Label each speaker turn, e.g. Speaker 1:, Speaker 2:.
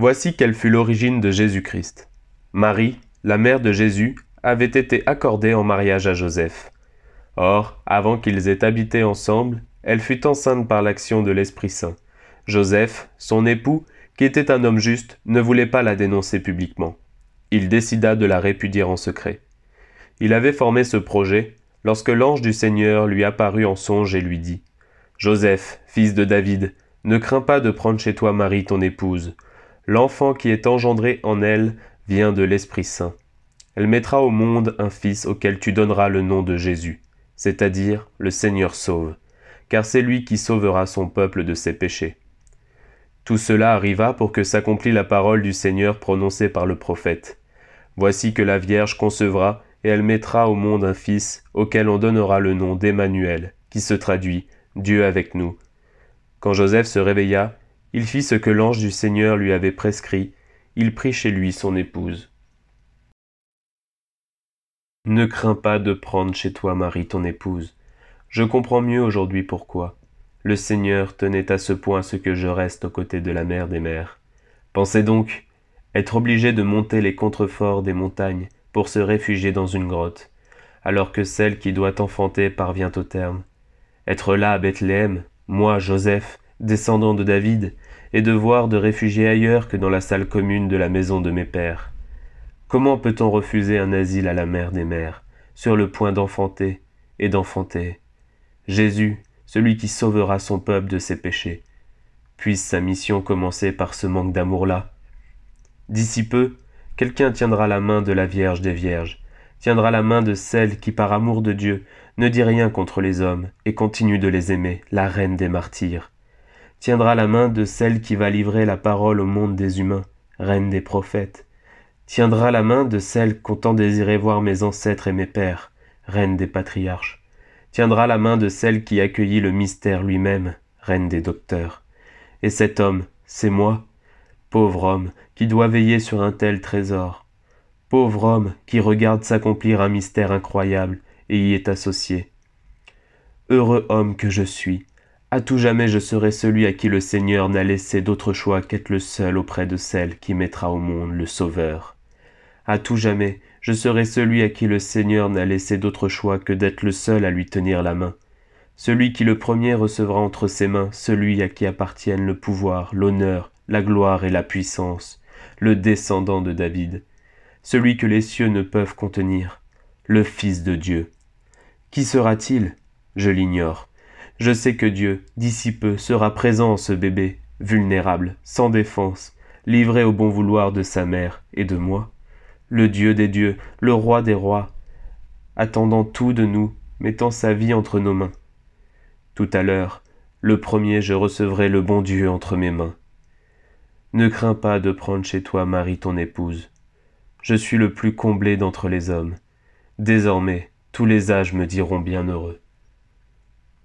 Speaker 1: Voici quelle fut l'origine de Jésus-Christ. Marie, la mère de Jésus, avait été accordée en mariage à Joseph. Or, avant qu'ils aient habité ensemble, elle fut enceinte par l'action de l'Esprit Saint. Joseph, son époux, qui était un homme juste, ne voulait pas la dénoncer publiquement. Il décida de la répudier en secret. Il avait formé ce projet lorsque l'ange du Seigneur lui apparut en songe et lui dit Joseph, fils de David, ne crains pas de prendre chez toi Marie ton épouse, L'enfant qui est engendré en elle vient de l'Esprit Saint. Elle mettra au monde un fils auquel tu donneras le nom de Jésus, c'est-à-dire le Seigneur sauve, car c'est lui qui sauvera son peuple de ses péchés. Tout cela arriva pour que s'accomplît la parole du Seigneur prononcée par le prophète. Voici que la Vierge concevra et elle mettra au monde un fils auquel on donnera le nom d'Emmanuel, qui se traduit Dieu avec nous. Quand Joseph se réveilla, il fit ce que l'ange du Seigneur lui avait prescrit, il prit chez lui son épouse. Ne crains pas de prendre chez toi Marie ton épouse. Je comprends mieux aujourd'hui pourquoi. Le Seigneur tenait à ce point ce que je reste aux côtés de la mère des mers. Pensez donc, être obligé de monter les contreforts des montagnes pour se réfugier dans une grotte, alors que celle qui doit enfanter parvient au terme. Être là à Bethléem, moi, Joseph, descendant de David, et devoir de réfugier ailleurs que dans la salle commune de la maison de mes pères. Comment peut-on refuser un asile à la mère des mères, sur le point d'enfanter et d'enfanter? Jésus, celui qui sauvera son peuple de ses péchés. Puisse sa mission commencer par ce manque d'amour-là. D'ici peu, quelqu'un tiendra la main de la Vierge des Vierges, tiendra la main de celle qui, par amour de Dieu, ne dit rien contre les hommes et continue de les aimer, la reine des martyrs tiendra la main de celle qui va livrer la parole au monde des humains, reine des prophètes, tiendra la main de celle qu'ont tant désiré voir mes ancêtres et mes pères, reine des patriarches, tiendra la main de celle qui accueillit le mystère lui-même, reine des docteurs. Et cet homme, c'est moi, pauvre homme, qui doit veiller sur un tel trésor, pauvre homme qui regarde s'accomplir un mystère incroyable et y est associé. Heureux homme que je suis, à tout jamais je serai celui à qui le Seigneur n'a laissé d'autre choix qu'être le seul auprès de celle qui mettra au monde le Sauveur. À tout jamais je serai celui à qui le Seigneur n'a laissé d'autre choix que d'être le seul à lui tenir la main, celui qui le premier recevra entre ses mains celui à qui appartiennent le pouvoir, l'honneur, la gloire et la puissance, le descendant de David, celui que les cieux ne peuvent contenir, le Fils de Dieu. Qui sera-t-il? Je l'ignore. Je sais que Dieu, d'ici peu, sera présent en ce bébé, vulnérable, sans défense, livré au bon vouloir de sa mère et de moi, le Dieu des dieux, le roi des rois, attendant tout de nous, mettant sa vie entre nos mains. Tout à l'heure, le premier je recevrai le bon Dieu entre mes mains. Ne crains pas de prendre chez toi Marie ton épouse. Je suis le plus comblé d'entre les hommes. Désormais, tous les âges me diront bienheureux.